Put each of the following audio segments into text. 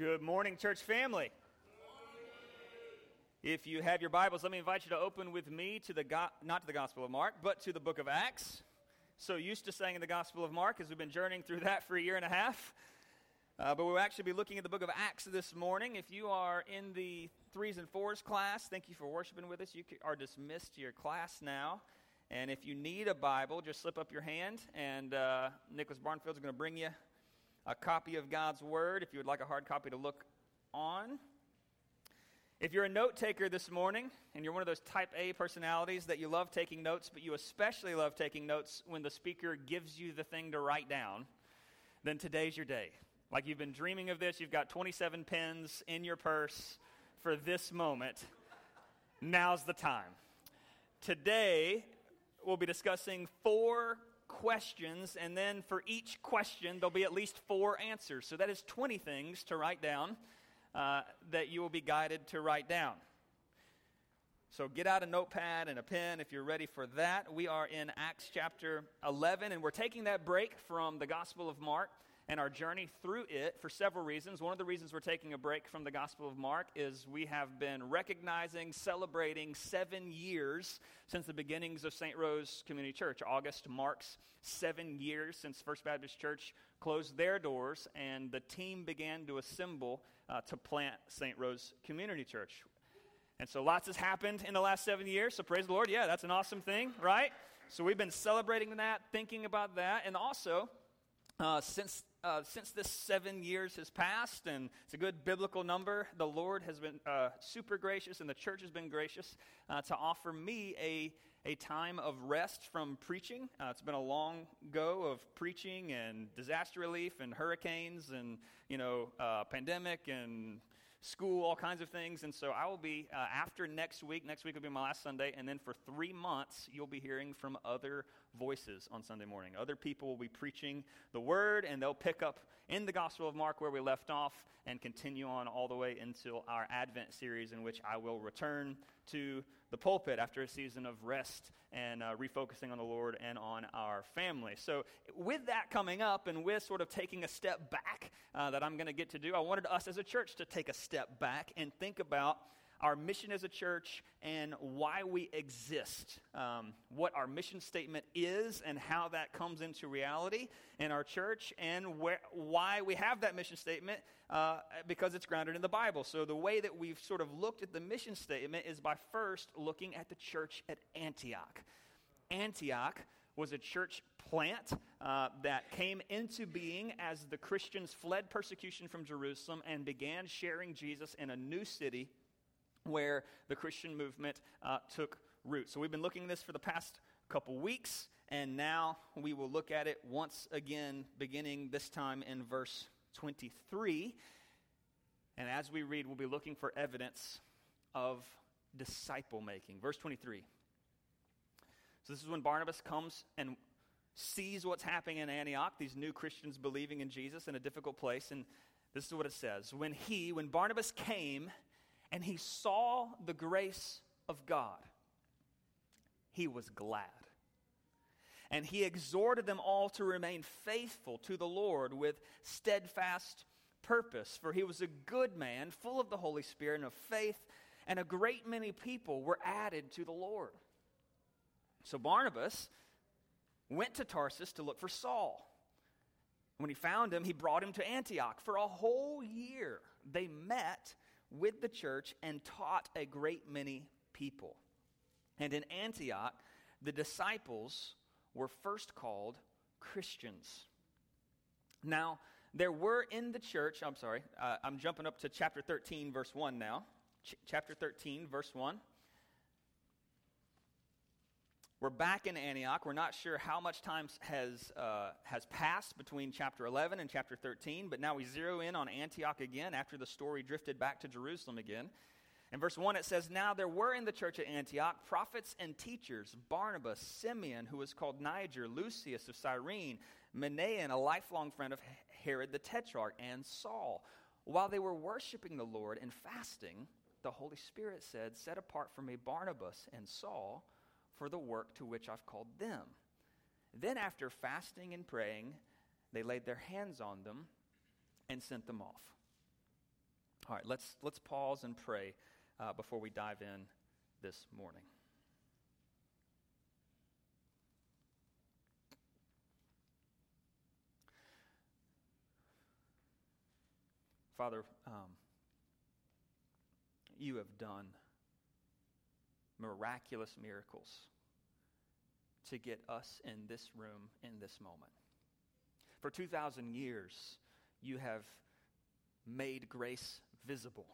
Good morning, church family. If you have your Bibles, let me invite you to open with me to the go- not to the Gospel of Mark, but to the book of Acts. So used to saying in the Gospel of Mark as we've been journeying through that for a year and a half. Uh, but we'll actually be looking at the book of Acts this morning. If you are in the threes and fours class, thank you for worshiping with us. You are dismissed to your class now. And if you need a Bible, just slip up your hand, and uh, Nicholas Barnfield is going to bring you a copy of God's Word if you would like a hard copy to look on. If you're a note taker this morning and you're one of those type A personalities that you love taking notes, but you especially love taking notes when the speaker gives you the thing to write down, then today's your day. Like you've been dreaming of this, you've got 27 pens in your purse for this moment. Now's the time. Today, we'll be discussing four questions, and then for each question, there'll be at least four answers. So that is 20 things to write down uh, that you will be guided to write down. So get out a notepad and a pen if you're ready for that. We are in Acts chapter 11, and we're taking that break from the Gospel of Mark and our journey through it for several reasons. One of the reasons we're taking a break from the Gospel of Mark is we have been recognizing, celebrating seven years since the beginnings of St. Rose Community Church. August marks seven years since First Baptist Church closed their doors and the team began to assemble uh, to plant St. Rose Community Church. And so lots has happened in the last seven years. So praise the Lord. Yeah, that's an awesome thing, right? So we've been celebrating that, thinking about that, and also uh, since uh, since this seven years has passed, and it's a good biblical number, the Lord has been uh, super gracious and the church has been gracious uh, to offer me a, a time of rest from preaching. Uh, it's been a long go of preaching and disaster relief and hurricanes and, you know, uh, pandemic and school, all kinds of things. And so I will be, uh, after next week, next week will be my last Sunday, and then for three months, you'll be hearing from other voices on Sunday morning. Other people will be preaching the word, and they'll pick up in the Gospel of Mark where we left off and continue on all the way until our Advent series, in which I will return to the pulpit after a season of rest and uh, refocusing on the Lord and on our family. So, with that coming up and with sort of taking a step back uh, that I'm going to get to do, I wanted us as a church to take a step back and think about our mission as a church and why we exist, um, what our mission statement is, and how that comes into reality in our church, and where, why we have that mission statement uh, because it's grounded in the Bible. So, the way that we've sort of looked at the mission statement is by first looking at the church at Antioch. Antioch was a church plant uh, that came into being as the Christians fled persecution from Jerusalem and began sharing Jesus in a new city where the Christian movement uh, took root. So we've been looking at this for the past couple weeks, and now we will look at it once again, beginning this time in verse 23. And as we read, we'll be looking for evidence of disciple making. Verse 23. So this is when Barnabas comes and sees what's happening in Antioch, these new Christians believing in Jesus in a difficult place. And this is what it says When he, when Barnabas came, and he saw the grace of God, he was glad. And he exhorted them all to remain faithful to the Lord with steadfast purpose, for he was a good man, full of the Holy Spirit and of faith, and a great many people were added to the Lord. So Barnabas went to Tarsus to look for Saul. When he found him, he brought him to Antioch. For a whole year, they met with the church and taught a great many people. And in Antioch, the disciples were first called Christians. Now, there were in the church, I'm sorry, uh, I'm jumping up to chapter 13, verse 1 now. Ch- chapter 13, verse 1. We're back in Antioch. We're not sure how much time has, uh, has passed between chapter 11 and chapter 13, but now we zero in on Antioch again after the story drifted back to Jerusalem again. In verse 1, it says, Now there were in the church at Antioch prophets and teachers Barnabas, Simeon, who was called Niger, Lucius of Cyrene, Manaen, a lifelong friend of Herod the Tetrarch, and Saul. While they were worshiping the Lord and fasting, the Holy Spirit said, Set apart for me Barnabas and Saul for the work to which I've called them. Then, after fasting and praying, they laid their hands on them and sent them off. All right, let's, let's pause and pray uh, before we dive in this morning. Father, um, you have done miraculous miracles to get us in this room in this moment. For 2,000 years, you have made grace visible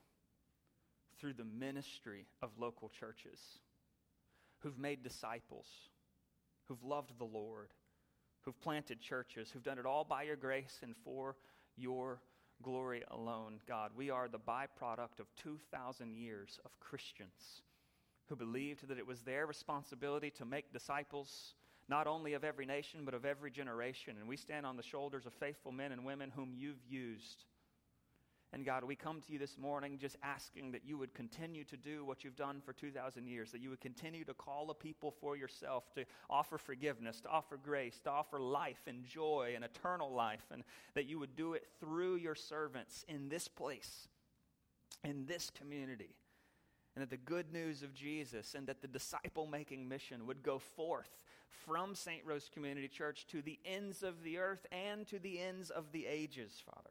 through the ministry of local churches who've made disciples, who've loved the Lord, who've planted churches, who've done it all by your grace and for your glory alone, God. We are the byproduct of 2,000 years of Christians who believed that it was their responsibility to make disciples not only of every nation, but of every generation. And we stand on the shoulders of faithful men and women whom you've used and God, we come to you this morning just asking that you would continue to do what you've done for 2,000 years, that you would continue to call a people for yourself, to offer forgiveness, to offer grace, to offer life and joy and eternal life, and that you would do it through your servants in this place, in this community. And that the good news of Jesus and that the disciple making mission would go forth from St. Rose Community Church to the ends of the earth and to the ends of the ages, Father.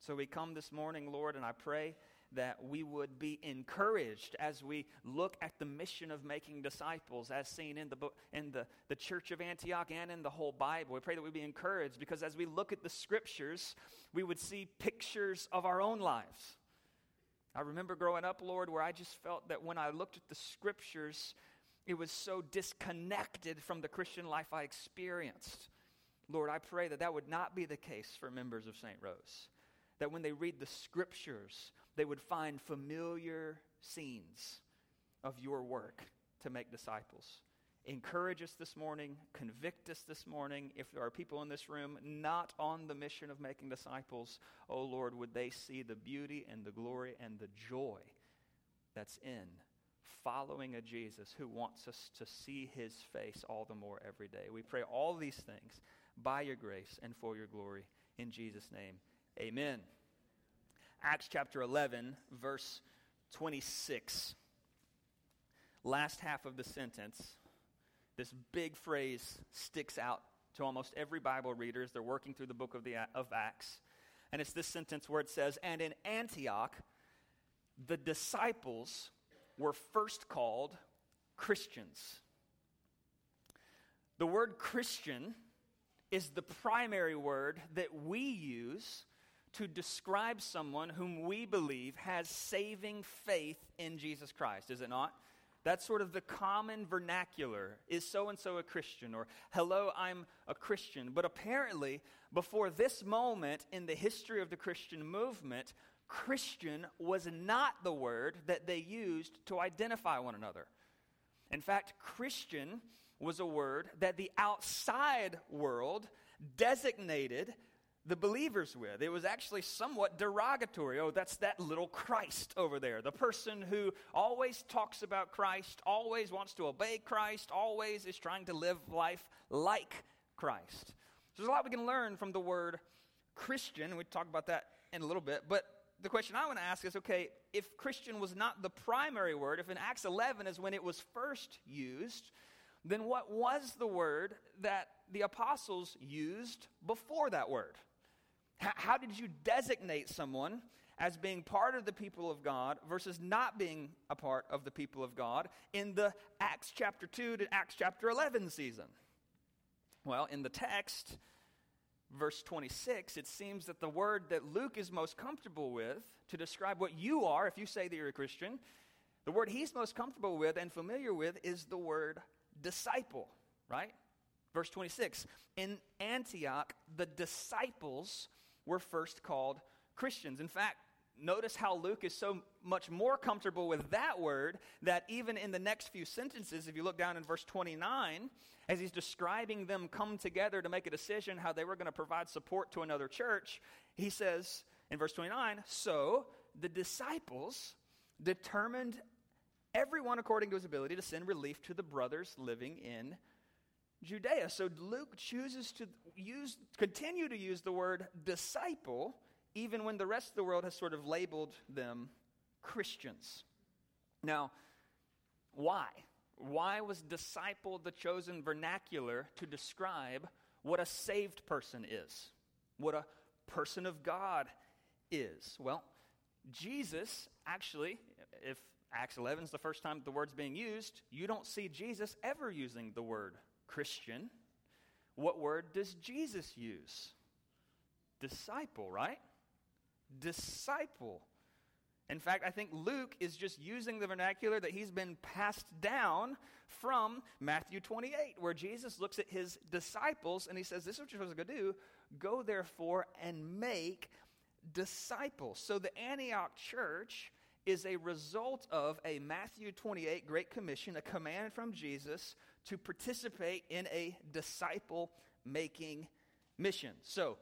So we come this morning, Lord, and I pray that we would be encouraged as we look at the mission of making disciples as seen in the book in the, the church of Antioch and in the whole Bible. We pray that we be encouraged because as we look at the scriptures, we would see pictures of our own lives. I remember growing up, Lord, where I just felt that when I looked at the scriptures, it was so disconnected from the Christian life I experienced. Lord, I pray that that would not be the case for members of St. Rose that when they read the scriptures, they would find familiar scenes of your work to make disciples. Encourage us this morning, convict us this morning. If there are people in this room not on the mission of making disciples, oh Lord, would they see the beauty and the glory and the joy that's in following a Jesus who wants us to see his face all the more every day. We pray all these things by your grace and for your glory. In Jesus' name. Amen. Acts chapter 11, verse 26. Last half of the sentence, this big phrase sticks out to almost every Bible reader as they're working through the book of, the, of Acts. And it's this sentence where it says, And in Antioch, the disciples were first called Christians. The word Christian is the primary word that we use to describe someone whom we believe has saving faith in Jesus Christ, is it not? That's sort of the common vernacular. Is so and so a Christian? Or, hello, I'm a Christian. But apparently, before this moment in the history of the Christian movement, Christian was not the word that they used to identify one another. In fact, Christian was a word that the outside world designated the believers with. It was actually somewhat derogatory. Oh, that's that little Christ over there. The person who always talks about Christ, always wants to obey Christ, always is trying to live life like Christ. So there's a lot we can learn from the word Christian. We talk about that in a little bit. But the question I want to ask is okay, if Christian was not the primary word, if in Acts 11 is when it was first used, then what was the word that the apostles used before that word? How did you designate someone as being part of the people of God versus not being a part of the people of God in the Acts chapter 2 to Acts chapter 11 season? Well, in the text, verse 26, it seems that the word that Luke is most comfortable with to describe what you are, if you say that you're a Christian, the word he's most comfortable with and familiar with is the word disciple, right? Verse 26 In Antioch, the disciples were first called Christians. In fact, notice how Luke is so much more comfortable with that word that even in the next few sentences, if you look down in verse 29, as he's describing them come together to make a decision how they were going to provide support to another church, he says in verse 29 So the disciples determined everyone according to his ability to send relief to the brothers living in Judea. So Luke chooses to use, continue to use the word disciple, even when the rest of the world has sort of labeled them Christians. Now, why? Why was disciple the chosen vernacular to describe what a saved person is? What a person of God is? Well, Jesus actually, if Acts 11 is the first time the word's being used, you don't see Jesus ever using the word Christian. What word does Jesus use? Disciple, right? Disciple. In fact, I think Luke is just using the vernacular that he's been passed down from Matthew 28, where Jesus looks at his disciples and he says, This is what you're supposed to go do. Go therefore and make disciples. So the Antioch church is a result of a Matthew 28 Great Commission, a command from Jesus to participate in a disciple making mission. So,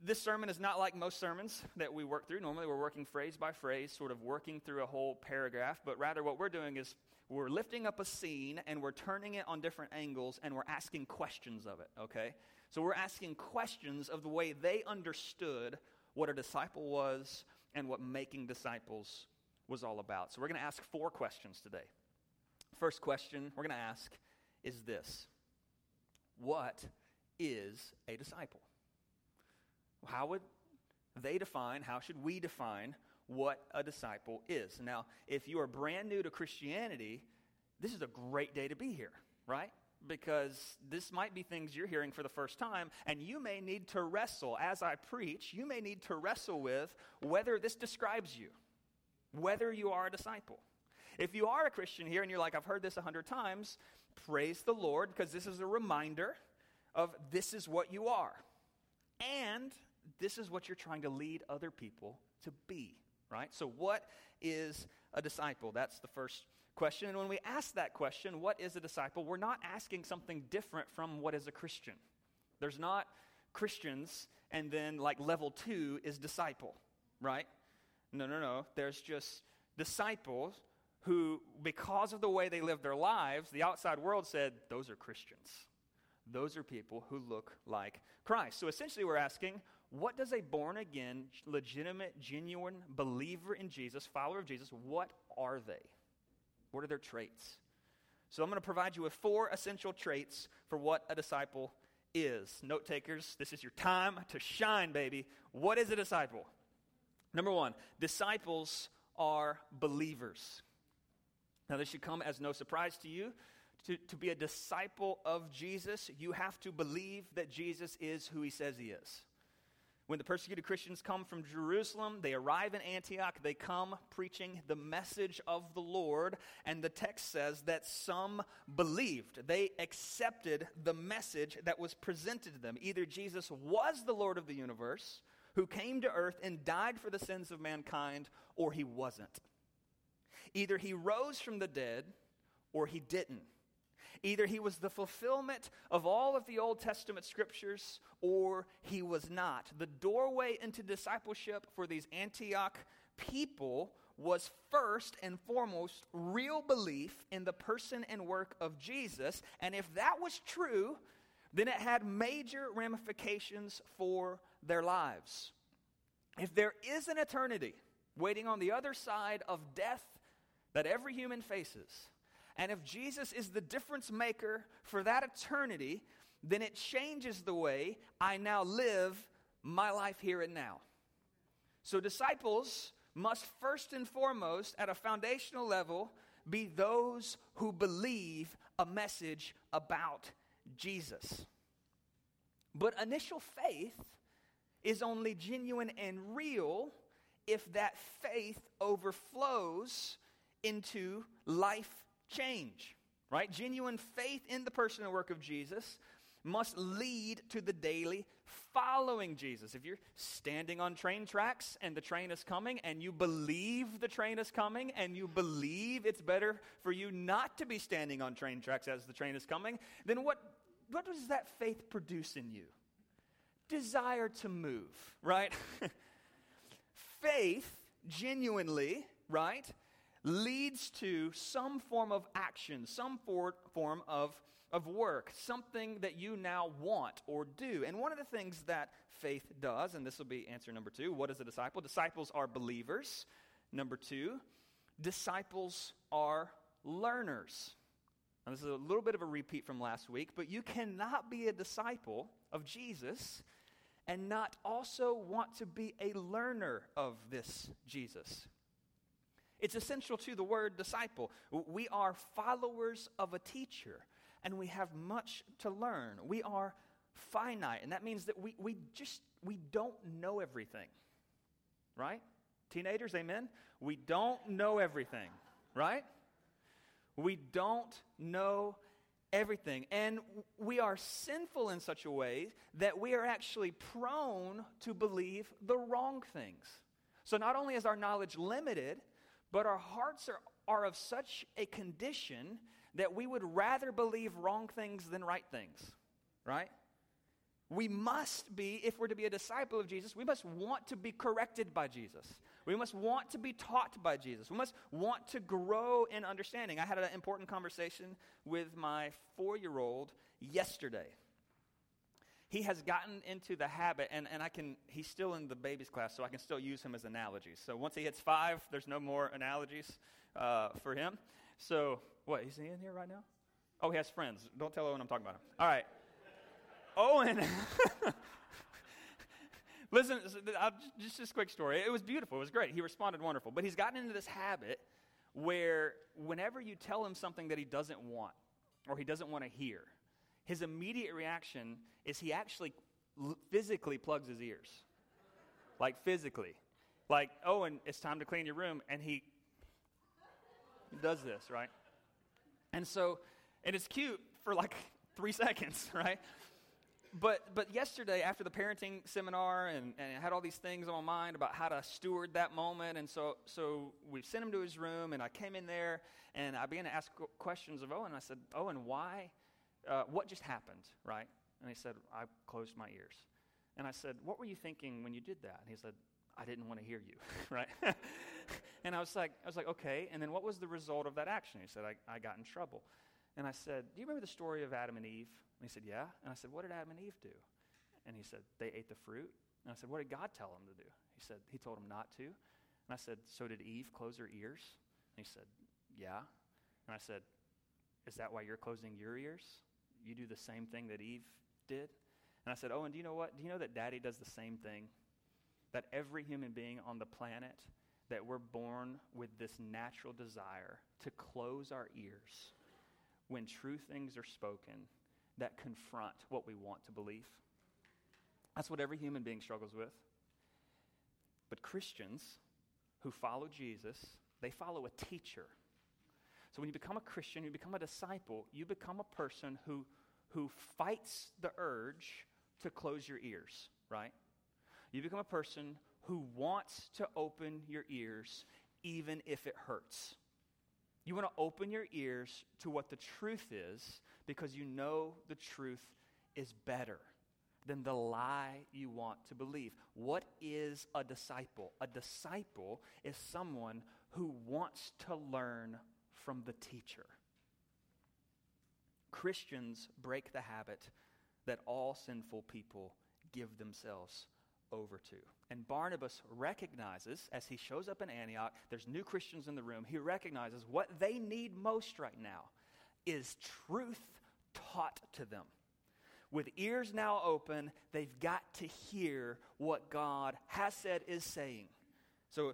this sermon is not like most sermons that we work through. Normally, we're working phrase by phrase, sort of working through a whole paragraph, but rather, what we're doing is we're lifting up a scene and we're turning it on different angles and we're asking questions of it, okay? So, we're asking questions of the way they understood what a disciple was and what making disciples was all about. So, we're going to ask four questions today. First question we're going to ask is this What is a disciple? How would they define, how should we define what a disciple is? Now, if you are brand new to Christianity, this is a great day to be here, right? Because this might be things you're hearing for the first time, and you may need to wrestle, as I preach, you may need to wrestle with whether this describes you, whether you are a disciple. If you are a Christian here and you're like, I've heard this a hundred times, praise the Lord, because this is a reminder of this is what you are. And this is what you're trying to lead other people to be, right? So, what is a disciple? That's the first question. And when we ask that question, what is a disciple? We're not asking something different from what is a Christian. There's not Christians and then like level two is disciple, right? No, no, no. There's just disciples who, because of the way they lived their lives, the outside world said, those are Christians. Those are people who look like Christ. So essentially, we're asking, what does a born again, legitimate, genuine believer in Jesus, follower of Jesus, what are they? What are their traits? So I'm going to provide you with four essential traits for what a disciple is. Note takers, this is your time to shine, baby. What is a disciple? Number one, disciples are believers. Now, this should come as no surprise to you. To, to be a disciple of Jesus, you have to believe that Jesus is who he says he is. When the persecuted Christians come from Jerusalem, they arrive in Antioch. They come preaching the message of the Lord, and the text says that some believed. They accepted the message that was presented to them. Either Jesus was the Lord of the universe, who came to earth and died for the sins of mankind, or he wasn't. Either he rose from the dead or he didn't. Either he was the fulfillment of all of the Old Testament scriptures or he was not. The doorway into discipleship for these Antioch people was first and foremost real belief in the person and work of Jesus. And if that was true, then it had major ramifications for their lives. If there is an eternity waiting on the other side of death that every human faces. And if Jesus is the difference maker for that eternity, then it changes the way I now live my life here and now. So, disciples must first and foremost, at a foundational level, be those who believe a message about Jesus. But initial faith is only genuine and real if that faith overflows into life change, right? Genuine faith in the person and work of Jesus must lead to the daily following Jesus. If you're standing on train tracks and the train is coming and you believe the train is coming and you believe it's better for you not to be standing on train tracks as the train is coming, then what, what does that faith produce in you? Desire to move, right? faith, genuinely, right, leads to some form of action, some for, form of of work, something that you now want or do. And one of the things that faith does, and this will be answer number two what is a disciple? Disciples are believers. Number two, disciples are learners. Now, this is a little bit of a repeat from last week, but you cannot be a disciple of Jesus and not also want to be a learner of this Jesus. It's essential to the word disciple. We are followers of a teacher and we have much to learn. We are finite, and that means that we, we just we don't know everything. Right? Teenagers, amen? We don't know everything, right? We don't know everything. And we are sinful in such a way that we are actually prone to believe the wrong things. So not only is our knowledge limited, but our hearts are, are of such a condition that we would rather believe wrong things than right things, right? We must be, if we're to be a disciple of Jesus, we must want to be corrected by Jesus. We must want to be taught by Jesus. We must want to grow in understanding. I had an important conversation with my four year old yesterday. He has gotten into the habit, and, and I can, he's still in the baby's class, so I can still use him as analogies. So once he hits five, there's no more analogies uh, for him. So what? Is he in here right now? Oh, he has friends. Don't tell Owen I'm talking about him. All right. Owen. Listen, just this quick story. It was beautiful. It was great. He responded wonderful. But he's gotten into this habit where whenever you tell him something that he doesn't want or he doesn't want to hear, his immediate reaction is he actually physically plugs his ears. Like physically. Like, oh, Owen, it's time to clean your room. And he does this, right? And so, and it's cute for like three seconds, right? But, but yesterday, after the parenting seminar, and, and I had all these things on my mind about how to steward that moment, and so, so we sent him to his room, and I came in there, and I began to ask questions of Owen. I said, Owen, why? Uh, what just happened, right? And he said, I closed my ears. And I said, What were you thinking when you did that? And he said, I didn't want to hear you, right? and I was like, I was like, okay. And then what was the result of that action? He said, I, I got in trouble. And I said, Do you remember the story of Adam and Eve? And he said, Yeah. And I said, What did Adam and Eve do? And he said, They ate the fruit. And I said, What did God tell them to do? He said, He told them not to. And I said, So did Eve close her ears? And he said, Yeah. And I said, Is that why you're closing your ears? You do the same thing that Eve did? And I said, Oh, and do you know what? Do you know that daddy does the same thing? that every human being on the planet that we're born with this natural desire to close our ears when true things are spoken that confront what we want to believe. That's what every human being struggles with. But Christians who follow Jesus, they follow a teacher. So when you become a Christian, you become a disciple, you become a person who, who fights the urge to close your ears, right? You become a person who wants to open your ears even if it hurts. You want to open your ears to what the truth is because you know the truth is better than the lie you want to believe. What is a disciple? A disciple is someone who wants to learn from the teacher. Christians break the habit that all sinful people give themselves over to. And Barnabas recognizes, as he shows up in Antioch, there's new Christians in the room, he recognizes what they need most right now is truth taught to them. With ears now open, they've got to hear what God has said is saying. So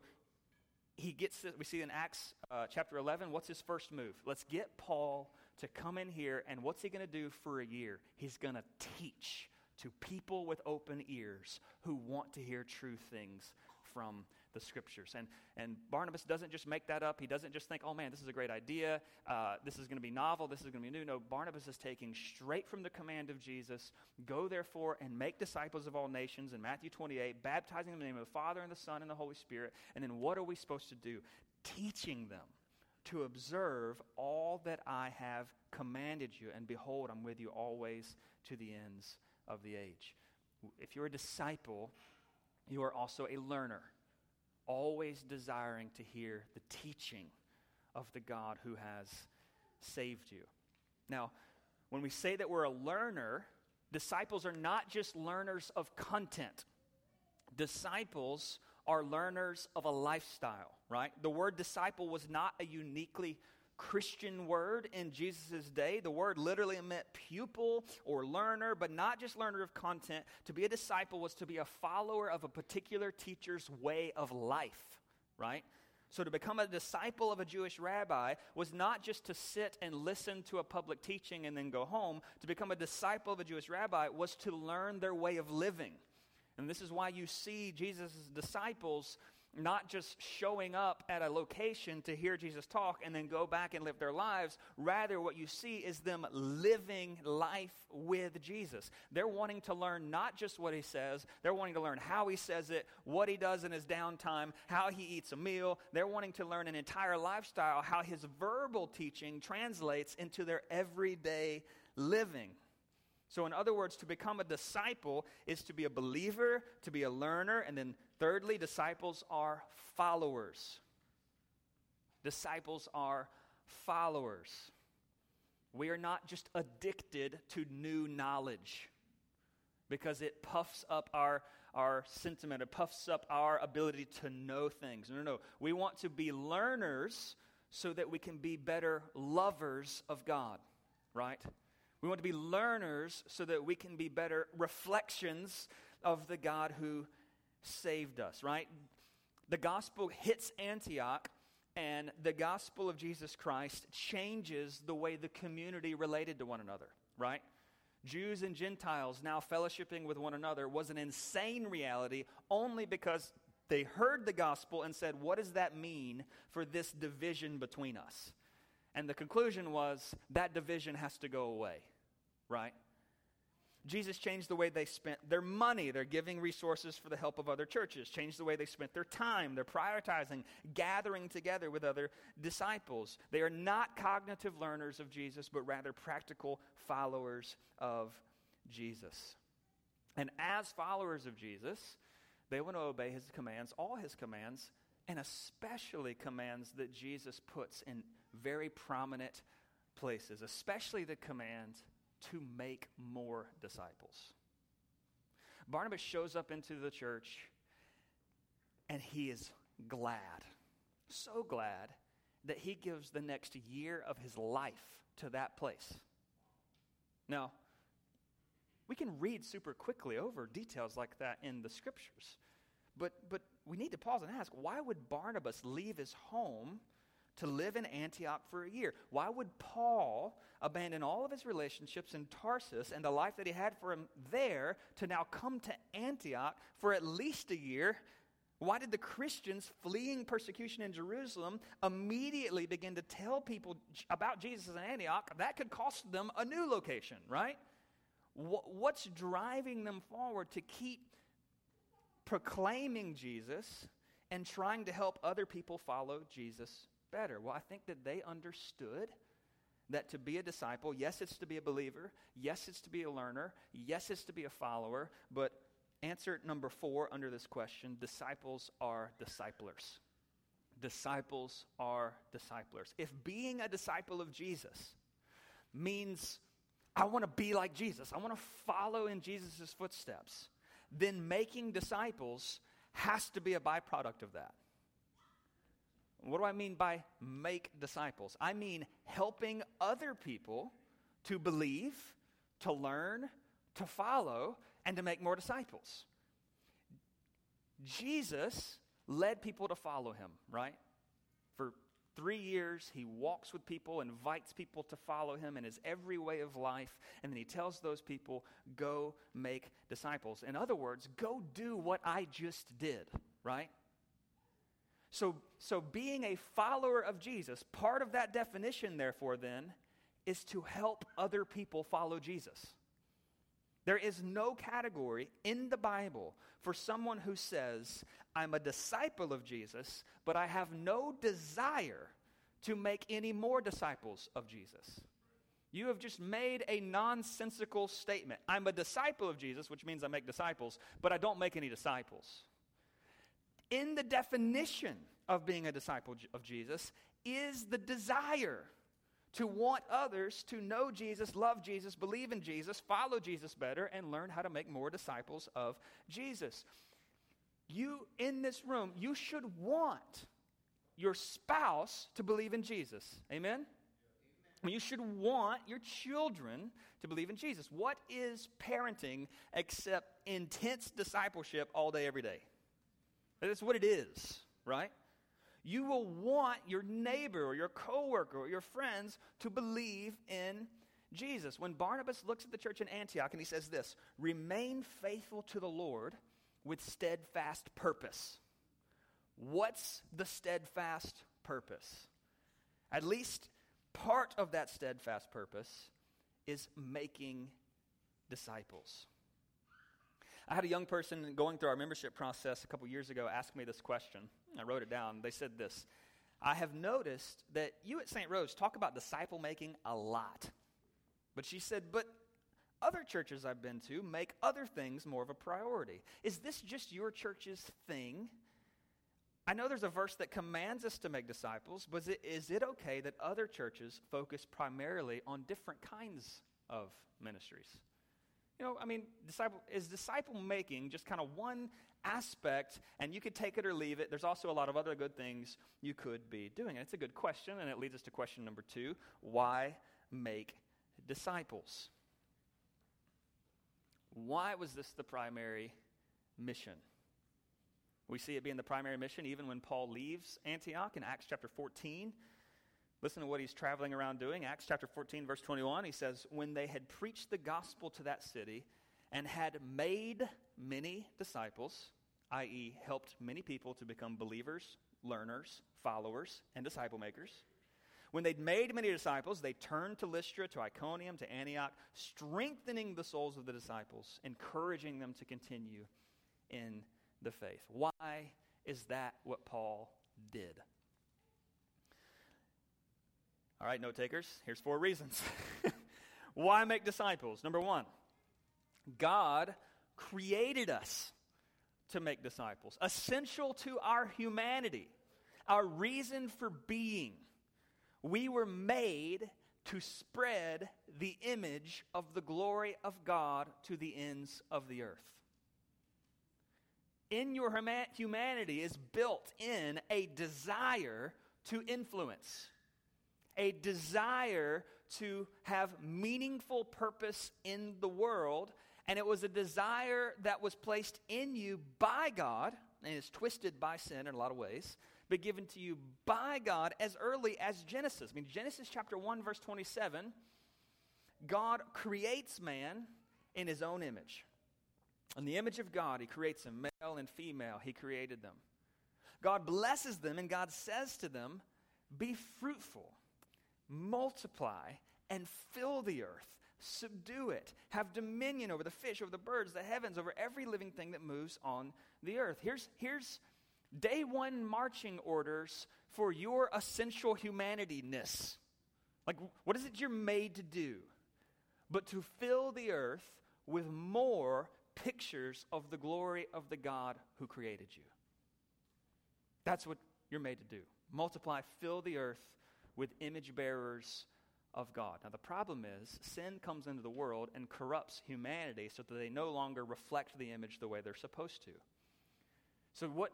he gets this, we see in Acts uh, chapter 11, what's his first move? Let's get Paul to come in here, and what's he going to do for a year? He's going to teach to people with open ears who want to hear true things from the scriptures. And, and Barnabas doesn't just make that up. He doesn't just think, oh man, this is a great idea. Uh, this is going to be novel. This is going to be new. No, Barnabas is taking straight from the command of Jesus go therefore and make disciples of all nations in Matthew 28, baptizing them in the name of the Father and the Son and the Holy Spirit. And then what are we supposed to do? Teaching them to observe all that I have commanded you. And behold, I'm with you always to the ends of the age. If you're a disciple, you are also a learner always desiring to hear the teaching of the God who has saved you. Now, when we say that we're a learner, disciples are not just learners of content. Disciples are learners of a lifestyle, right? The word disciple was not a uniquely Christian word in Jesus' day. The word literally meant pupil or learner, but not just learner of content. To be a disciple was to be a follower of a particular teacher's way of life, right? So to become a disciple of a Jewish rabbi was not just to sit and listen to a public teaching and then go home. To become a disciple of a Jewish rabbi was to learn their way of living. And this is why you see Jesus' disciples not just showing up at a location to hear Jesus talk and then go back and live their lives. Rather, what you see is them living life with Jesus. They're wanting to learn not just what he says, they're wanting to learn how he says it, what he does in his downtime, how he eats a meal. They're wanting to learn an entire lifestyle, how his verbal teaching translates into their everyday living. So, in other words, to become a disciple is to be a believer, to be a learner, and then thirdly, disciples are followers. Disciples are followers. We are not just addicted to new knowledge because it puffs up our, our sentiment, it puffs up our ability to know things. No, no, no. We want to be learners so that we can be better lovers of God, right? We want to be learners so that we can be better reflections of the God who saved us, right? The gospel hits Antioch, and the gospel of Jesus Christ changes the way the community related to one another, right? Jews and Gentiles now fellowshipping with one another was an insane reality only because they heard the gospel and said, What does that mean for this division between us? And the conclusion was that division has to go away right? Jesus changed the way they spent their money. They're giving resources for the help of other churches. Changed the way they spent their time. They're prioritizing gathering together with other disciples. They are not cognitive learners of Jesus, but rather practical followers of Jesus. And as followers of Jesus, they want to obey his commands, all his commands, and especially commands that Jesus puts in very prominent places, especially the command to make more disciples. Barnabas shows up into the church and he is glad, so glad that he gives the next year of his life to that place. Now, we can read super quickly over details like that in the scriptures, but, but we need to pause and ask why would Barnabas leave his home to live in Antioch for a year. Why would Paul abandon all of his relationships in Tarsus and the life that he had for him there to now come to Antioch for at least a year? Why did the Christians fleeing persecution in Jerusalem immediately begin to tell people about Jesus in Antioch? That could cost them a new location, right? What's driving them forward to keep proclaiming Jesus and trying to help other people follow Jesus better? Well, I think that they understood that to be a disciple, yes, it's to be a believer, yes, it's to be a learner, yes, it's to be a follower, but answer number four under this question disciples are disciplers. Disciples are disciplers. If being a disciple of Jesus means I want to be like Jesus, I want to follow in Jesus' footsteps, then making disciples has to be a byproduct of that. What do I mean by make disciples? I mean helping other people to believe, to learn, to follow, and to make more disciples. Jesus led people to follow him, right? For three years, he walks with people, invites people to follow him in his every way of life, and then he tells those people, go make disciples. In other words, go do what I just did, right? So, so being a follower of Jesus, part of that definition, therefore, then, is to help other people follow Jesus. There is no category in the Bible for someone who says, I'm a disciple of Jesus, but I have no desire to make any more disciples of Jesus. You have just made a nonsensical statement. I'm a disciple of Jesus, which means I make disciples, but I don't make any disciples. In the definition of being a disciple of Jesus is the desire to want others to know Jesus, love Jesus, believe in Jesus, follow Jesus better, and learn how to make more disciples of Jesus. You in this room, you should want your spouse to believe in Jesus. Amen? You should want your children to believe in Jesus. What is parenting except intense discipleship all day, every day? That's what it is, right? You will want your neighbor or your coworker or your friends to believe in Jesus. When Barnabas looks at the church in Antioch and he says this remain faithful to the Lord with steadfast purpose. What's the steadfast purpose? At least part of that steadfast purpose is making disciples. I had a young person going through our membership process a couple years ago ask me this question. I wrote it down. They said this I have noticed that you at St. Rose talk about disciple making a lot. But she said, But other churches I've been to make other things more of a priority. Is this just your church's thing? I know there's a verse that commands us to make disciples, but is it, is it okay that other churches focus primarily on different kinds of ministries? You know, I mean, disciple is disciple making just kind of one aspect, and you could take it or leave it. There's also a lot of other good things you could be doing. And it's a good question, and it leads us to question number two why make disciples? Why was this the primary mission? We see it being the primary mission even when Paul leaves Antioch in Acts chapter 14. Listen to what he's traveling around doing. Acts chapter 14, verse 21, he says, When they had preached the gospel to that city and had made many disciples, i.e., helped many people to become believers, learners, followers, and disciple makers. When they'd made many disciples, they turned to Lystra, to Iconium, to Antioch, strengthening the souls of the disciples, encouraging them to continue in the faith. Why is that what Paul did? All right, note takers, here's four reasons. Why make disciples? Number one, God created us to make disciples, essential to our humanity, our reason for being. We were made to spread the image of the glory of God to the ends of the earth. In your humanity is built in a desire to influence a desire to have meaningful purpose in the world. And it was a desire that was placed in you by God, and is twisted by sin in a lot of ways, but given to you by God as early as Genesis. I mean, Genesis chapter 1, verse 27, God creates man in his own image. In the image of God, he creates them, male and female, he created them. God blesses them, and God says to them, Be fruitful multiply and fill the earth, subdue it, have dominion over the fish, over the birds, the heavens, over every living thing that moves on the earth. Here's, here's day one marching orders for your essential humanityness. Like, what is it you're made to do? But to fill the earth with more pictures of the glory of the God who created you. That's what you're made to do. Multiply, fill the earth with image bearers of God. Now, the problem is sin comes into the world and corrupts humanity so that they no longer reflect the image the way they're supposed to. So, what,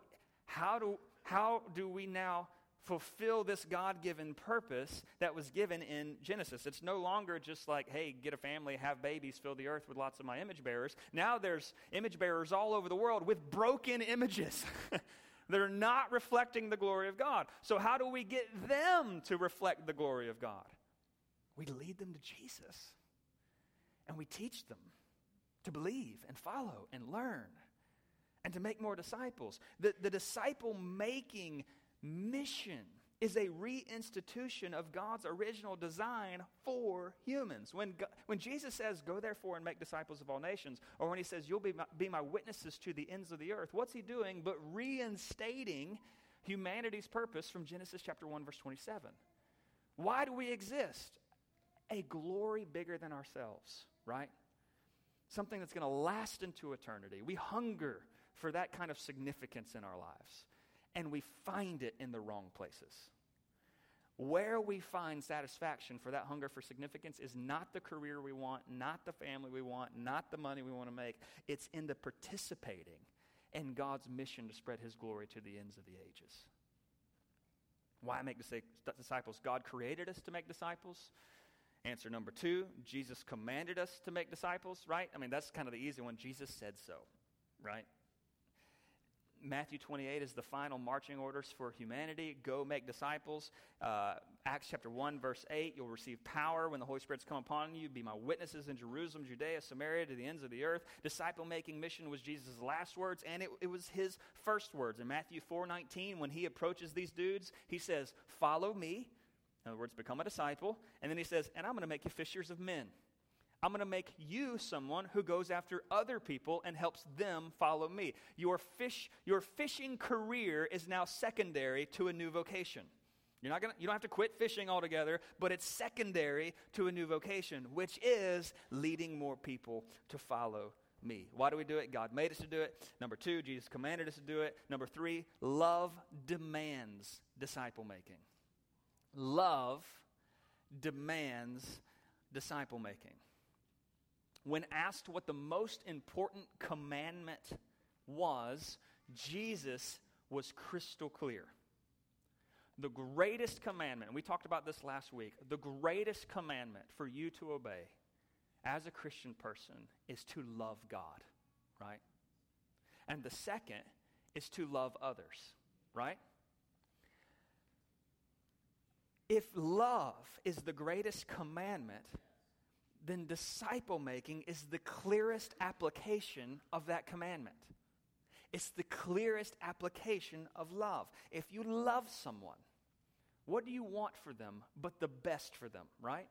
how, do, how do we now fulfill this God given purpose that was given in Genesis? It's no longer just like, hey, get a family, have babies, fill the earth with lots of my image bearers. Now there's image bearers all over the world with broken images. that are not reflecting the glory of God. So, how do we get them to reflect the glory of God? We lead them to Jesus and we teach them to believe and follow and learn and to make more disciples. The, the disciple making mission is a reinstitution of God's original design for humans. When, God, when Jesus says, Go therefore and make disciples of all nations, or when he says, You'll be my, be my witnesses to the ends of the earth, what's he doing but reinstating humanity's purpose from Genesis chapter 1, verse 27? Why do we exist? A glory bigger than ourselves, right? Something that's going to last into eternity. We hunger for that kind of significance in our lives and we find it in the wrong places. Where we find satisfaction for that hunger for significance is not the career we want, not the family we want, not the money we want to make. It's in the participating in God's mission to spread his glory to the ends of the ages. Why make disciples? God created us to make disciples. Answer number two Jesus commanded us to make disciples, right? I mean, that's kind of the easy one. Jesus said so, right? Matthew 28 is the final marching orders for humanity. Go make disciples. Uh, Acts chapter 1, verse 8, you'll receive power when the Holy Spirit's come upon you. Be my witnesses in Jerusalem, Judea, Samaria, to the ends of the earth. Disciple making mission was Jesus' last words, and it, it was his first words. In Matthew 4 19, when he approaches these dudes, he says, Follow me. In other words, become a disciple. And then he says, And I'm going to make you fishers of men. I'm going to make you someone who goes after other people and helps them follow me. Your, fish, your fishing career is now secondary to a new vocation. You're not gonna, you don't have to quit fishing altogether, but it's secondary to a new vocation, which is leading more people to follow me. Why do we do it? God made us to do it. Number two, Jesus commanded us to do it. Number three, love demands disciple making. Love demands disciple making when asked what the most important commandment was, Jesus was crystal clear. The greatest commandment, we talked about this last week, the greatest commandment for you to obey as a Christian person is to love God, right? And the second is to love others, right? If love is the greatest commandment, then disciple making is the clearest application of that commandment. It's the clearest application of love. If you love someone, what do you want for them but the best for them, right?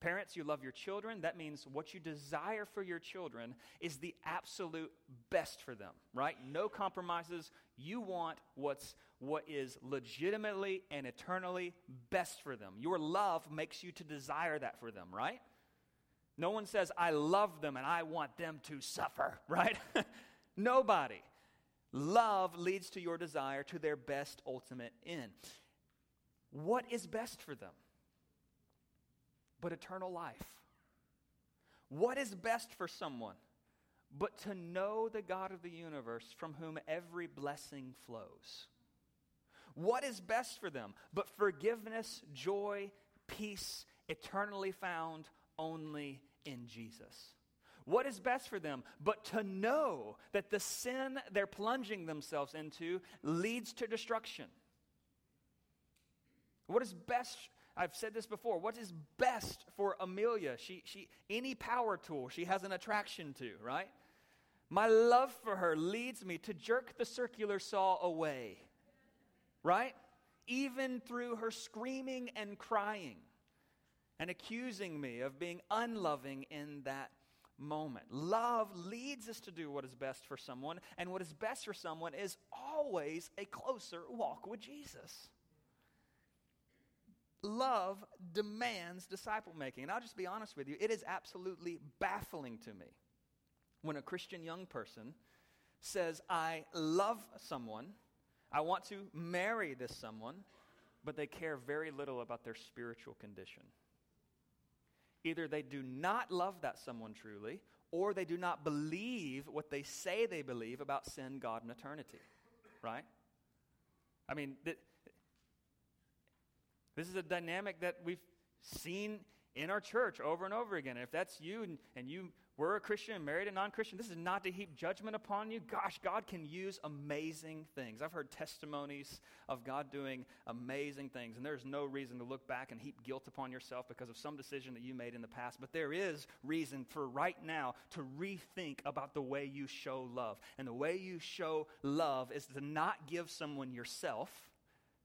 Parents, you love your children. That means what you desire for your children is the absolute best for them, right? No compromises. You want what's what is legitimately and eternally best for them. Your love makes you to desire that for them, right? No one says, I love them and I want them to suffer, right? Nobody. Love leads to your desire to their best ultimate end. What is best for them? But eternal life. What is best for someone? But to know the God of the universe from whom every blessing flows. What is best for them? But forgiveness, joy, peace, eternally found only in Jesus. What is best for them but to know that the sin they're plunging themselves into leads to destruction? What is best? I've said this before. What is best for Amelia? She, she, any power tool she has an attraction to, right? My love for her leads me to jerk the circular saw away, right? Even through her screaming and crying and accusing me of being unloving in that moment. Love leads us to do what is best for someone, and what is best for someone is always a closer walk with Jesus. Love demands disciple making. And I'll just be honest with you, it is absolutely baffling to me when a Christian young person says, I love someone, I want to marry this someone, but they care very little about their spiritual condition. Either they do not love that someone truly, or they do not believe what they say they believe about sin, God, and eternity. Right? I mean, th- this is a dynamic that we've seen in our church over and over again. And if that's you and, and you were a Christian and married a non Christian, this is not to heap judgment upon you. Gosh, God can use amazing things. I've heard testimonies of God doing amazing things, and there's no reason to look back and heap guilt upon yourself because of some decision that you made in the past. But there is reason for right now to rethink about the way you show love. And the way you show love is to not give someone yourself,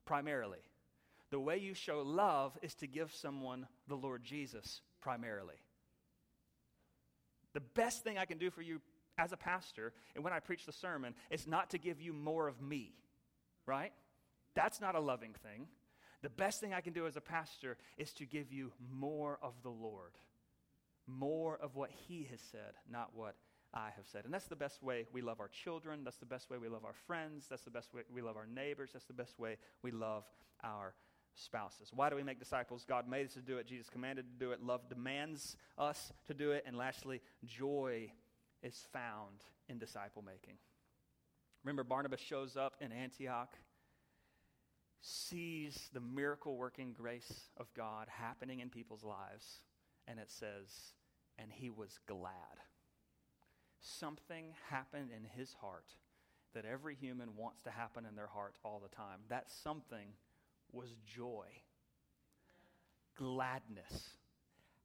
primarily. The way you show love is to give someone the Lord Jesus primarily. The best thing I can do for you as a pastor, and when I preach the sermon, is not to give you more of me, right? That's not a loving thing. The best thing I can do as a pastor is to give you more of the Lord, more of what He has said, not what I have said. And that's the best way we love our children. That's the best way we love our friends. That's the best way we love our neighbors. That's the best way we love our spouses. Why do we make disciples? God made us to do it. Jesus commanded to do it. Love demands us to do it. And lastly, joy is found in disciple making. Remember, Barnabas shows up in Antioch, sees the miracle working grace of God happening in people's lives, and it says, and he was glad. Something happened in his heart that every human wants to happen in their heart all the time. That something was joy, gladness,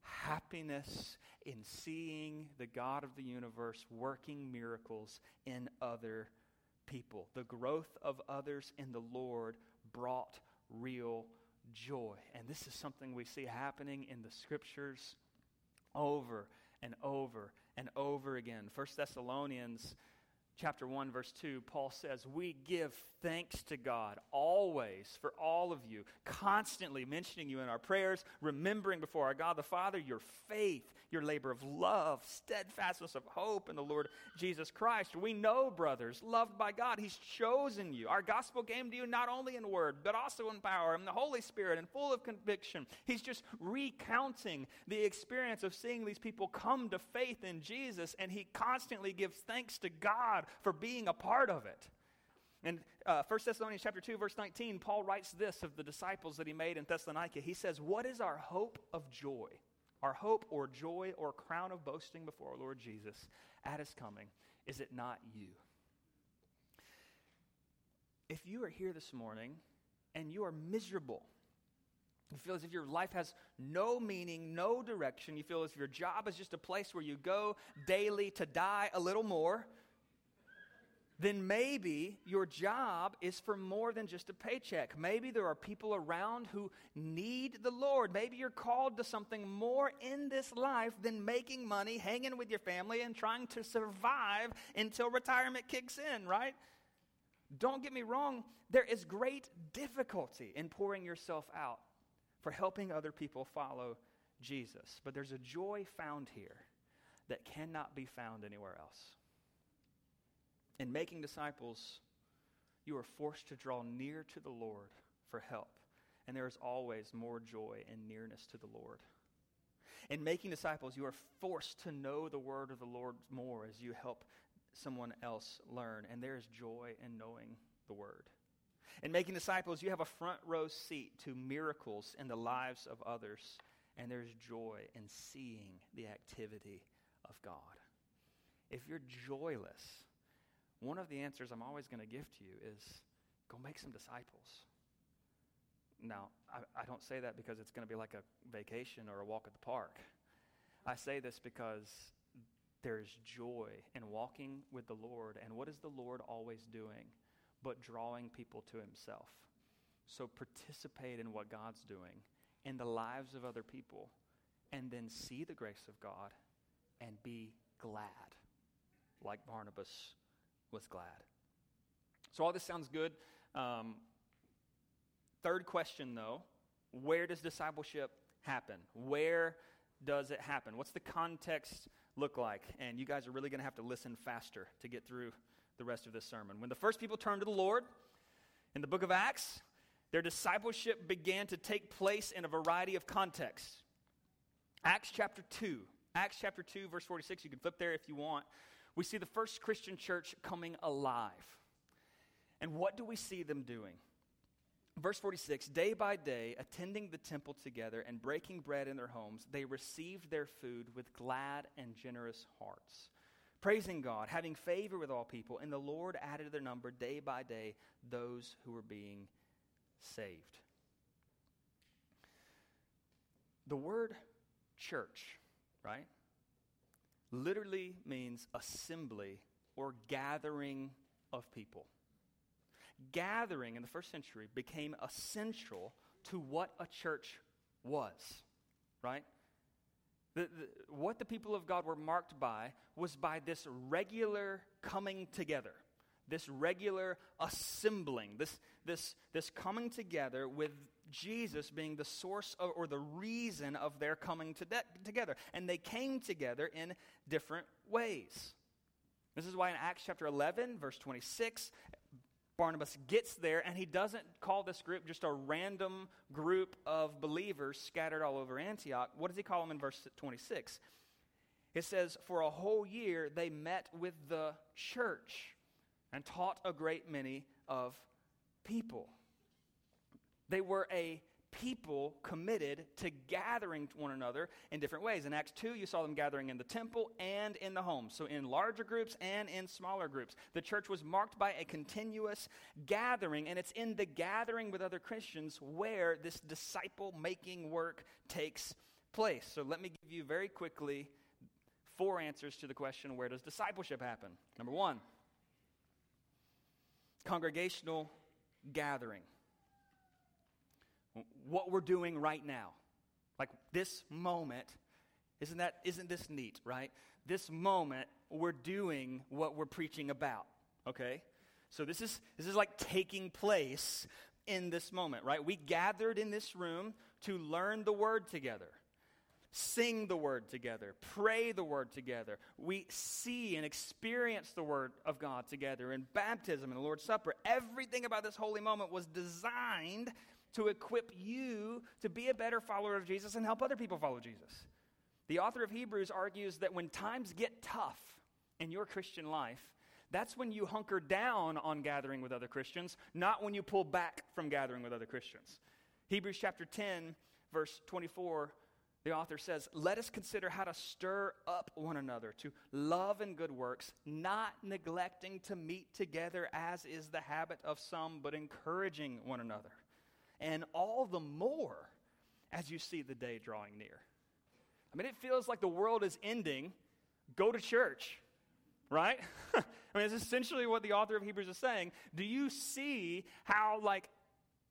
happiness in seeing the God of the universe working miracles in other people. The growth of others in the Lord brought real joy. And this is something we see happening in the scriptures over and over and over again. First Thessalonians chapter 1 verse 2 paul says we give thanks to god always for all of you constantly mentioning you in our prayers remembering before our god the father your faith your labor of love steadfastness of hope in the lord jesus christ. We know brothers loved by god he's chosen you. Our gospel came to you not only in word but also in power and the holy spirit and full of conviction. He's just recounting the experience of seeing these people come to faith in jesus and he constantly gives thanks to god for being a part of it. In uh, 1 Thessalonians chapter 2, verse 19, Paul writes this of the disciples that he made in Thessalonica. He says, What is our hope of joy? Our hope or joy or crown of boasting before our Lord Jesus at his coming, is it not you? If you are here this morning and you are miserable, you feel as if your life has no meaning, no direction. You feel as if your job is just a place where you go daily to die a little more then maybe your job is for more than just a paycheck. Maybe there are people around who need the Lord. Maybe you're called to something more in this life than making money, hanging with your family, and trying to survive until retirement kicks in, right? Don't get me wrong, there is great difficulty in pouring yourself out for helping other people follow Jesus. But there's a joy found here that cannot be found anywhere else. In making disciples, you are forced to draw near to the Lord for help. And there is always more joy in nearness to the Lord. In making disciples, you are forced to know the word of the Lord more as you help someone else learn. And there is joy in knowing the word. In making disciples, you have a front row seat to miracles in the lives of others. And there's joy in seeing the activity of God. If you're joyless, one of the answers I'm always going to give to you is go make some disciples. Now, I, I don't say that because it's going to be like a vacation or a walk at the park. I say this because there's joy in walking with the Lord. And what is the Lord always doing but drawing people to Himself? So participate in what God's doing in the lives of other people and then see the grace of God and be glad, like Barnabas was glad. So, all this sounds good. Um, third question, though where does discipleship happen? Where does it happen? What's the context look like? And you guys are really going to have to listen faster to get through the rest of this sermon. When the first people turned to the Lord in the book of Acts, their discipleship began to take place in a variety of contexts. Acts chapter 2. Acts chapter 2, verse 46. You can flip there if you want we see the first Christian church coming alive. And what do we see them doing? Verse 46 Day by day, attending the temple together and breaking bread in their homes, they received their food with glad and generous hearts, praising God, having favor with all people. And the Lord added to their number day by day those who were being saved. The word church, right? Literally means assembly or gathering of people. gathering in the first century became essential to what a church was, right? The, the, what the people of God were marked by was by this regular coming together, this regular assembling, this, this, this coming together with Jesus being the source of, or the reason of their coming to de- together. And they came together in different ways. This is why in Acts chapter 11, verse 26, Barnabas gets there and he doesn't call this group just a random group of believers scattered all over Antioch. What does he call them in verse 26? It says, For a whole year they met with the church and taught a great many of people. They were a people committed to gathering one another in different ways. In Acts 2, you saw them gathering in the temple and in the home. So, in larger groups and in smaller groups. The church was marked by a continuous gathering, and it's in the gathering with other Christians where this disciple making work takes place. So, let me give you very quickly four answers to the question where does discipleship happen? Number one, congregational gathering what we're doing right now. Like this moment, isn't that isn't this neat, right? This moment we're doing what we're preaching about, okay? So this is this is like taking place in this moment, right? We gathered in this room to learn the word together. Sing the word together, pray the word together. We see and experience the word of God together in baptism and the Lord's Supper. Everything about this holy moment was designed to equip you to be a better follower of Jesus and help other people follow Jesus. The author of Hebrews argues that when times get tough in your Christian life, that's when you hunker down on gathering with other Christians, not when you pull back from gathering with other Christians. Hebrews chapter 10, verse 24, the author says, Let us consider how to stir up one another to love and good works, not neglecting to meet together as is the habit of some, but encouraging one another and all the more as you see the day drawing near. I mean, it feels like the world is ending. Go to church, right? I mean, it's essentially what the author of Hebrews is saying. Do you see how, like,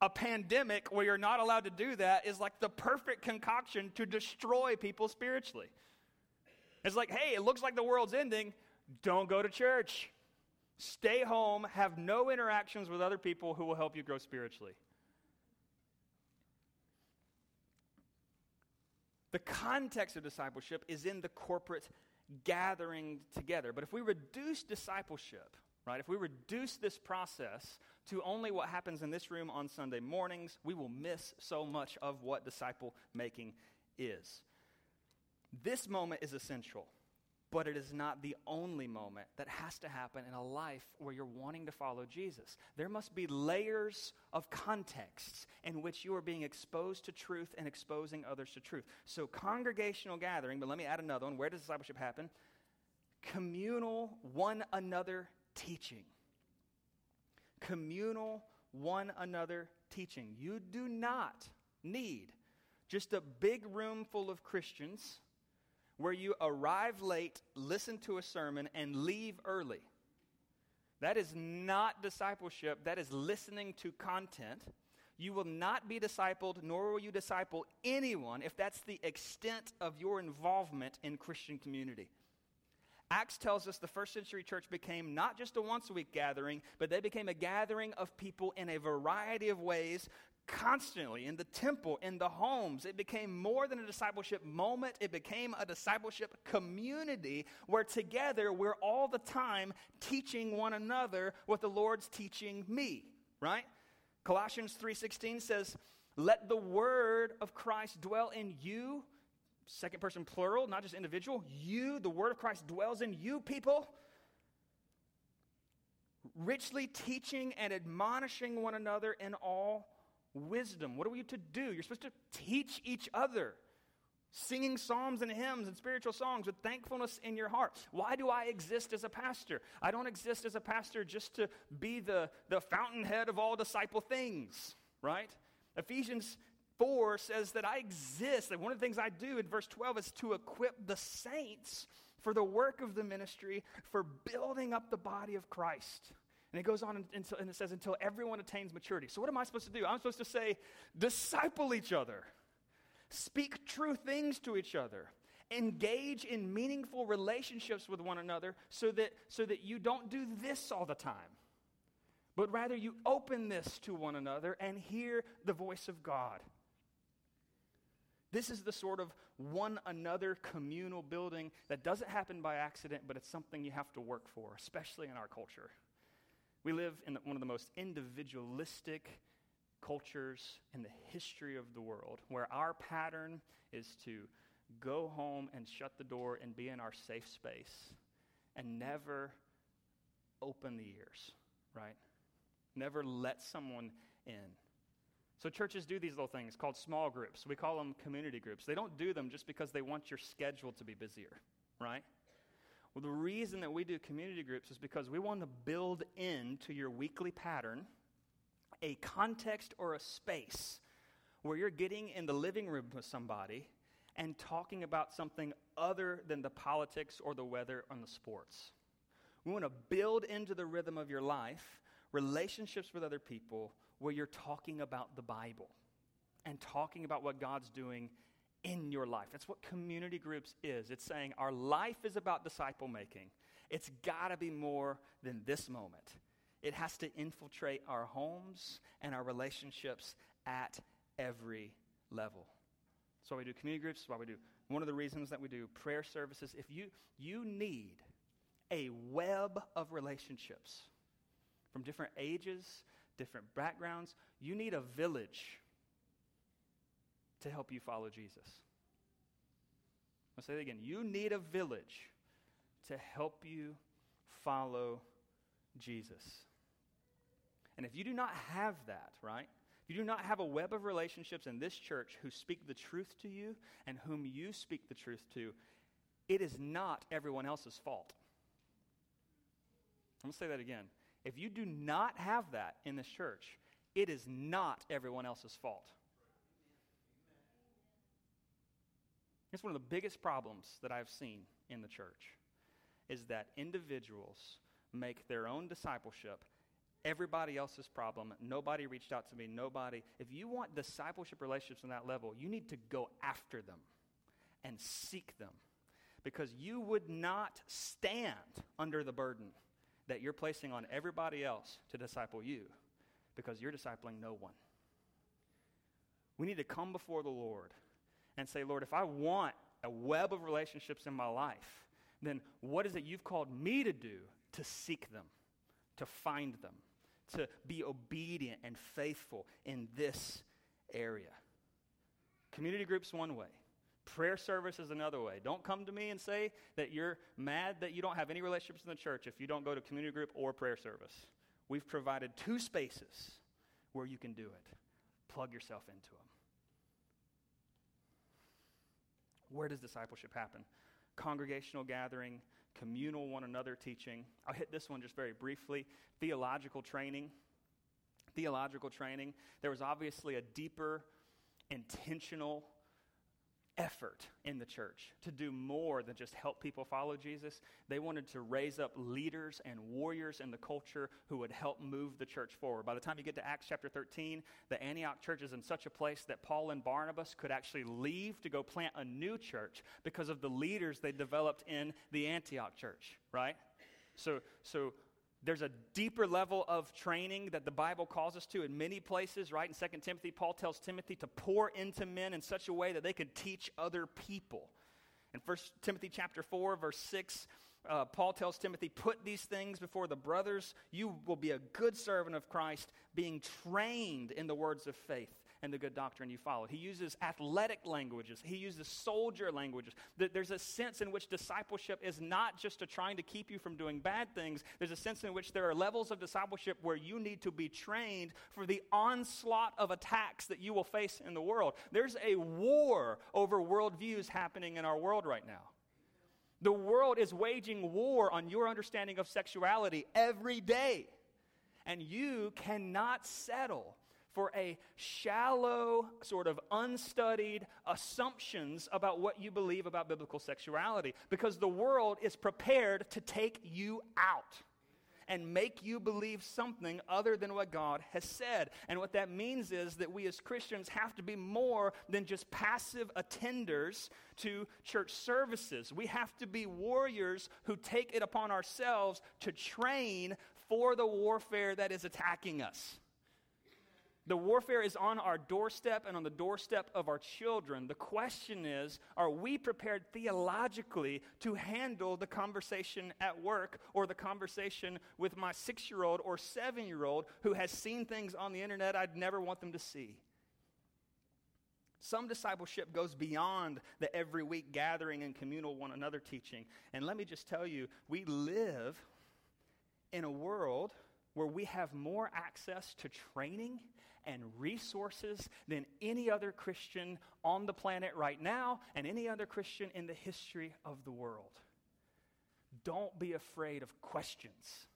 a pandemic where you're not allowed to do that is like the perfect concoction to destroy people spiritually? It's like, hey, it looks like the world's ending. Don't go to church. Stay home, have no interactions with other people who will help you grow spiritually. The context of discipleship is in the corporate gathering together. But if we reduce discipleship, right, if we reduce this process to only what happens in this room on Sunday mornings, we will miss so much of what disciple making is. This moment is essential but it is not the only moment that has to happen in a life where you're wanting to follow Jesus. There must be layers of contexts in which you are being exposed to truth and exposing others to truth. So, congregational gathering, but let me add another one. Where does discipleship happen? Communal one another teaching. Communal one another teaching. You do not need just a big room full of Christians where you arrive late, listen to a sermon, and leave early. That is not discipleship, that is listening to content. You will not be discipled, nor will you disciple anyone if that's the extent of your involvement in Christian community. Acts tells us the first century church became not just a once a week gathering, but they became a gathering of people in a variety of ways constantly in the temple, in the homes. It became more than a discipleship moment, it became a discipleship community where together we're all the time teaching one another what the Lord's teaching me, right? Colossians 3:16 says, "Let the word of Christ dwell in you." Second person plural, not just individual. You, the word of Christ dwells in you, people richly teaching and admonishing one another in all wisdom. What are we to do? You're supposed to teach each other. Singing psalms and hymns and spiritual songs with thankfulness in your heart. Why do I exist as a pastor? I don't exist as a pastor just to be the, the fountainhead of all disciple things, right? Ephesians 4 says that I exist, that one of the things I do in verse 12 is to equip the saints for the work of the ministry, for building up the body of Christ And it goes on until, and it says, until everyone attains maturity. So, what am I supposed to do? I'm supposed to say, disciple each other, speak true things to each other, engage in meaningful relationships with one another so that, so that you don't do this all the time, but rather you open this to one another and hear the voice of God. This is the sort of one another communal building that doesn't happen by accident, but it's something you have to work for, especially in our culture. We live in one of the most individualistic cultures in the history of the world, where our pattern is to go home and shut the door and be in our safe space and never open the ears, right? Never let someone in. So churches do these little things called small groups. We call them community groups. They don't do them just because they want your schedule to be busier, right? Well, the reason that we do community groups is because we want to build into your weekly pattern a context or a space where you're getting in the living room with somebody and talking about something other than the politics or the weather and the sports. We want to build into the rhythm of your life relationships with other people where you're talking about the Bible and talking about what God's doing in your life. That's what community groups is. It's saying our life is about disciple making. It's got to be more than this moment. It has to infiltrate our homes and our relationships at every level. That's why we do community groups. That's why we do one of the reasons that we do prayer services. If you you need a web of relationships from different ages, different backgrounds, you need a village to help you follow Jesus. I'll say it again. You need a village to help you follow Jesus. And if you do not have that, right? If you do not have a web of relationships in this church who speak the truth to you and whom you speak the truth to, it is not everyone else's fault. I'm going to say that again. If you do not have that in this church, it is not everyone else's fault. It's one of the biggest problems that I've seen in the church is that individuals make their own discipleship everybody else's problem. Nobody reached out to me. Nobody. If you want discipleship relationships on that level, you need to go after them and seek them because you would not stand under the burden that you're placing on everybody else to disciple you because you're discipling no one. We need to come before the Lord and say, Lord, if I want a web of relationships in my life, then what is it you've called me to do to seek them, to find them, to be obedient and faithful in this area? Community groups, one way. Prayer service is another way. Don't come to me and say that you're mad that you don't have any relationships in the church if you don't go to community group or prayer service. We've provided two spaces where you can do it. Plug yourself into them. Where does discipleship happen? Congregational gathering, communal one another teaching. I'll hit this one just very briefly. Theological training. Theological training. There was obviously a deeper, intentional effort in the church to do more than just help people follow Jesus. They wanted to raise up leaders and warriors in the culture who would help move the church forward. By the time you get to Acts chapter 13, the Antioch church is in such a place that Paul and Barnabas could actually leave to go plant a new church because of the leaders they developed in the Antioch church, right? So, so there's a deeper level of training that the Bible calls us to in many places, right? In 2 Timothy, Paul tells Timothy to pour into men in such a way that they could teach other people. In 1 Timothy chapter 4, verse 6, uh, Paul tells Timothy, Put these things before the brothers. You will be a good servant of Christ, being trained in the words of faith and the good doctrine you follow. He uses athletic languages, he uses soldier languages. There's a sense in which discipleship is not just a trying to keep you from doing bad things, there's a sense in which there are levels of discipleship where you need to be trained for the onslaught of attacks that you will face in the world. There's a war over worldviews happening in our world right now. The world is waging war on your understanding of sexuality every day. And you cannot settle for a shallow, sort of unstudied assumptions about what you believe about biblical sexuality because the world is prepared to take you out. and make you believe something other than what God has said. And what that means is that we as Christians have to be more than just passive attenders to church services. We have to be warriors who take it upon ourselves to train for the warfare that is attacking us. The warfare is on our doorstep and on the doorstep of our children. The question is are we prepared theologically to handle the conversation at work or the conversation with my six year old or seven year old who has seen things on the internet I'd never want them to see? Some discipleship goes beyond the every week gathering and communal one another teaching. And let me just tell you, we live in a world where we have more access to training and resources than any other Christian on the planet right now and any other Christian in the history of the world. Don't be afraid of questions.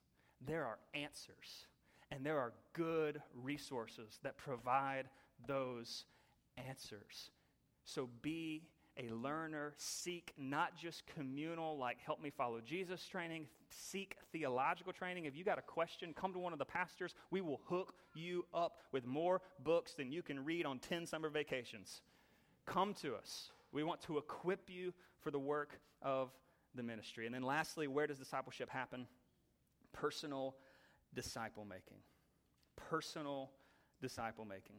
There are answers, and there are good resources that provide those answers. So be a learner, seek not just communal, like help me follow Jesus training, seek theological training. If you got a question, come to one of the pastors. We will hook you up with more books than you can read on 10 summer vacations. Come to us. We want to equip you for the work of the ministry. And then lastly, where does discipleship happen? Personal disciple making. Personal disciple making.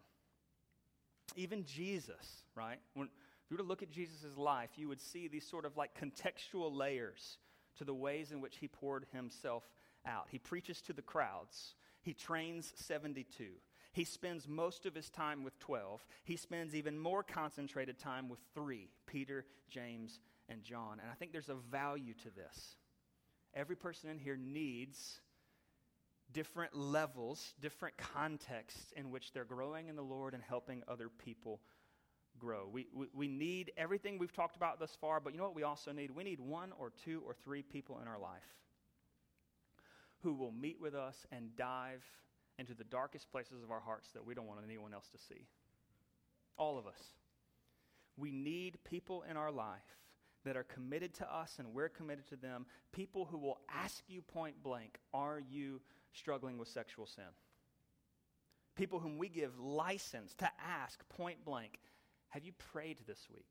Even Jesus, right? When, if you were to look at Jesus' life, you would see these sort of like contextual layers to the ways in which he poured himself out. He preaches to the crowds, he trains 72. He spends most of his time with 12. He spends even more concentrated time with three Peter, James, and John. And I think there's a value to this. Every person in here needs different levels, different contexts in which they're growing in the Lord and helping other people grow. We, we, we need everything we've talked about thus far, but you know what we also need? We need one or two or three people in our life who will meet with us and dive into the darkest places of our hearts that we don't want anyone else to see. All of us. We need people in our life that are committed to us and we're committed to them. People who will ask you point blank, Are you struggling with sexual sin? People whom we give license to ask point blank, have you prayed this week?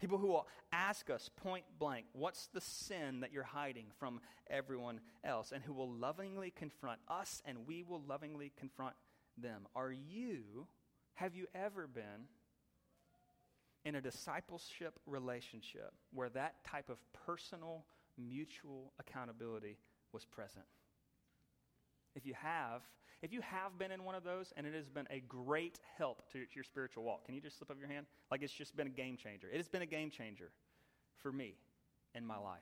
People who will ask us point blank, what's the sin that you're hiding from everyone else? And who will lovingly confront us and we will lovingly confront them. Are you, have you ever been in a discipleship relationship where that type of personal, mutual accountability was present? If you have, if you have been in one of those and it has been a great help to your spiritual walk, can you just slip up your hand? Like it's just been a game changer. It has been a game changer for me in my life.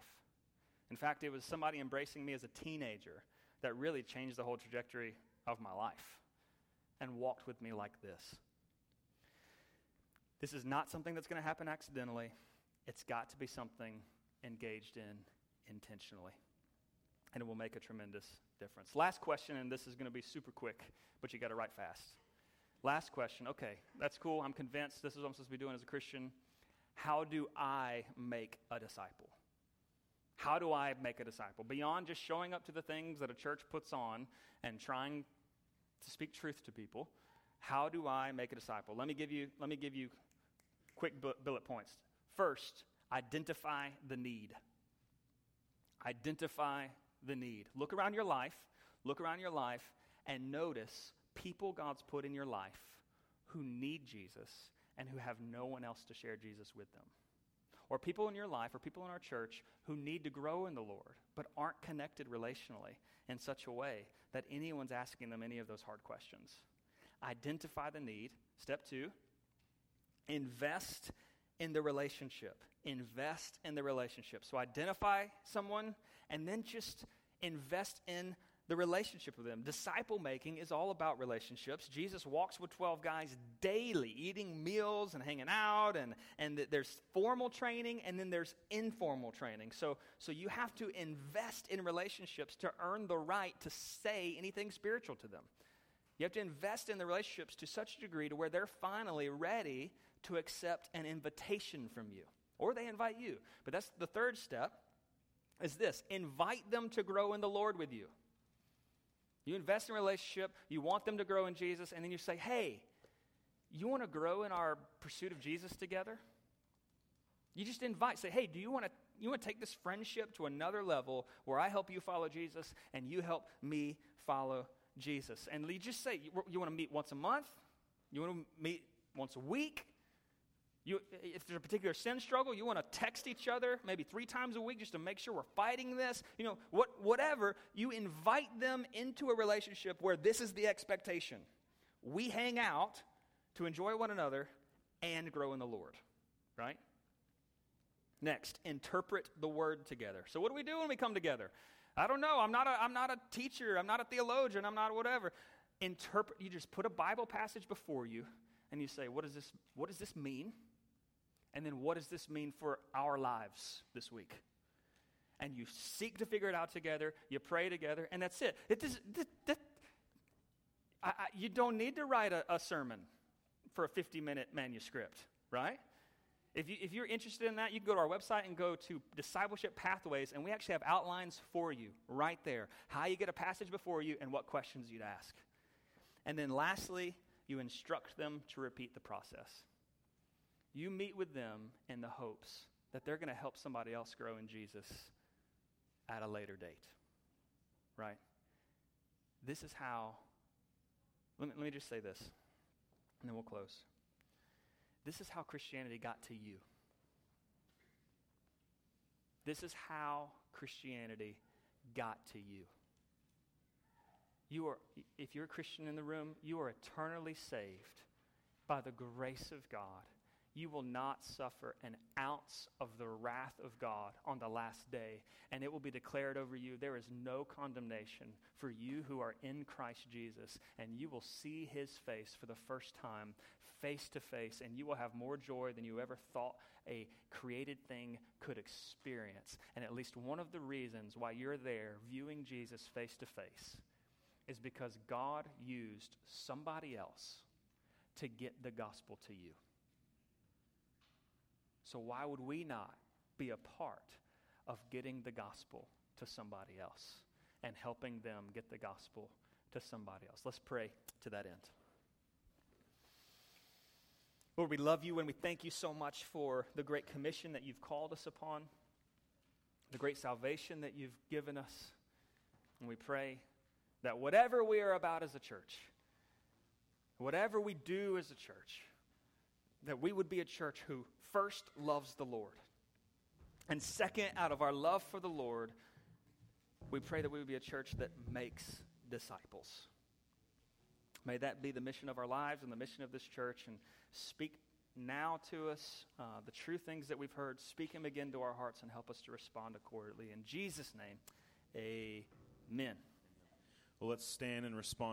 In fact, it was somebody embracing me as a teenager that really changed the whole trajectory of my life and walked with me like this. This is not something that's going to happen accidentally. It's got to be something engaged in intentionally. And it will make a tremendous difference. Last question, and this is going to be super quick, but you got to write fast. Last question. Okay, that's cool. I'm convinced this is what I'm supposed to be doing as a Christian. How do I make a disciple? How do I make a disciple? Beyond just showing up to the things that a church puts on and trying to speak truth to people, how do I make a disciple? Let me give you, let me give you quick bullet points. First, identify the need. Identify the need. Look around your life, look around your life, and notice people God's put in your life who need Jesus and who have no one else to share Jesus with them. Or people in your life or people in our church who need to grow in the Lord but aren't connected relationally in such a way that anyone's asking them any of those hard questions. Identify the need. Step two, invest in the relationship. Invest in the relationship. So identify someone and then just invest in the relationship with them. Disciple making is all about relationships. Jesus walks with 12 guys daily, eating meals and hanging out, and, and there's formal training and then there's informal training. So, so you have to invest in relationships to earn the right to say anything spiritual to them. You have to invest in the relationships to such a degree to where they're finally ready to accept an invitation from you, or they invite you. But that's the third step is this invite them to grow in the Lord with you. You invest in a relationship, you want them to grow in Jesus, and then you say, hey, you want to grow in our pursuit of Jesus together? You just invite, say, hey, do you want to you want to take this friendship to another level where I help you follow Jesus and you help me follow Jesus? And you just say, you, you want to meet once a month? You want to meet once a week? You, if there's a particular sin struggle, you want to text each other maybe three times a week just to make sure we're fighting this. You know, what, whatever. You invite them into a relationship where this is the expectation. We hang out to enjoy one another and grow in the Lord, right? Next, interpret the word together. So, what do we do when we come together? I don't know. I'm not a, I'm not a teacher. I'm not a theologian. I'm not whatever. Interpret. You just put a Bible passage before you and you say, what does this, what does this mean? And then what does this mean for our lives this week? And you seek to figure it out together. You pray together, and that's it. It I, I, you don't need to write a, a sermon for a 50 minute manuscript, right? If, you, if you're interested in that, you can go to our website and go to Discipleship Pathways, and we actually have outlines for you right there how you get a passage before you and what questions you'd ask. And then lastly, you instruct them to repeat the process. You meet with them in the hopes that they're going to help somebody else grow in Jesus at a later date. Right? This is how, let me, let me just say this, and then we'll close. This is how Christianity got to you. This is how Christianity got to you. You are, if you're a Christian in the room, you are eternally saved by the grace of God. You will not suffer an ounce of the wrath of God on the last day, and it will be declared over you there is no condemnation for you who are in Christ Jesus, and you will see his face for the first time face to face, and you will have more joy than you ever thought a created thing could experience. And at least one of the reasons why you're there viewing Jesus face to face is because God used somebody else to get the gospel to you. So, why would we not be a part of getting the gospel to somebody else and helping them get the gospel to somebody else? Let's pray to that end. Lord, we love you and we thank you so much for the great commission that you've called us upon, the great salvation that you've given us. And we pray that whatever we are about as a church, whatever we do as a church, that we would be a church who first loves the Lord. And second, out of our love for the Lord, we pray that we would be a church that makes disciples. May that be the mission of our lives and the mission of this church. And speak now to us uh, the true things that we've heard. Speak them again to our hearts and help us to respond accordingly. In Jesus' name, amen. Well, let's stand and respond.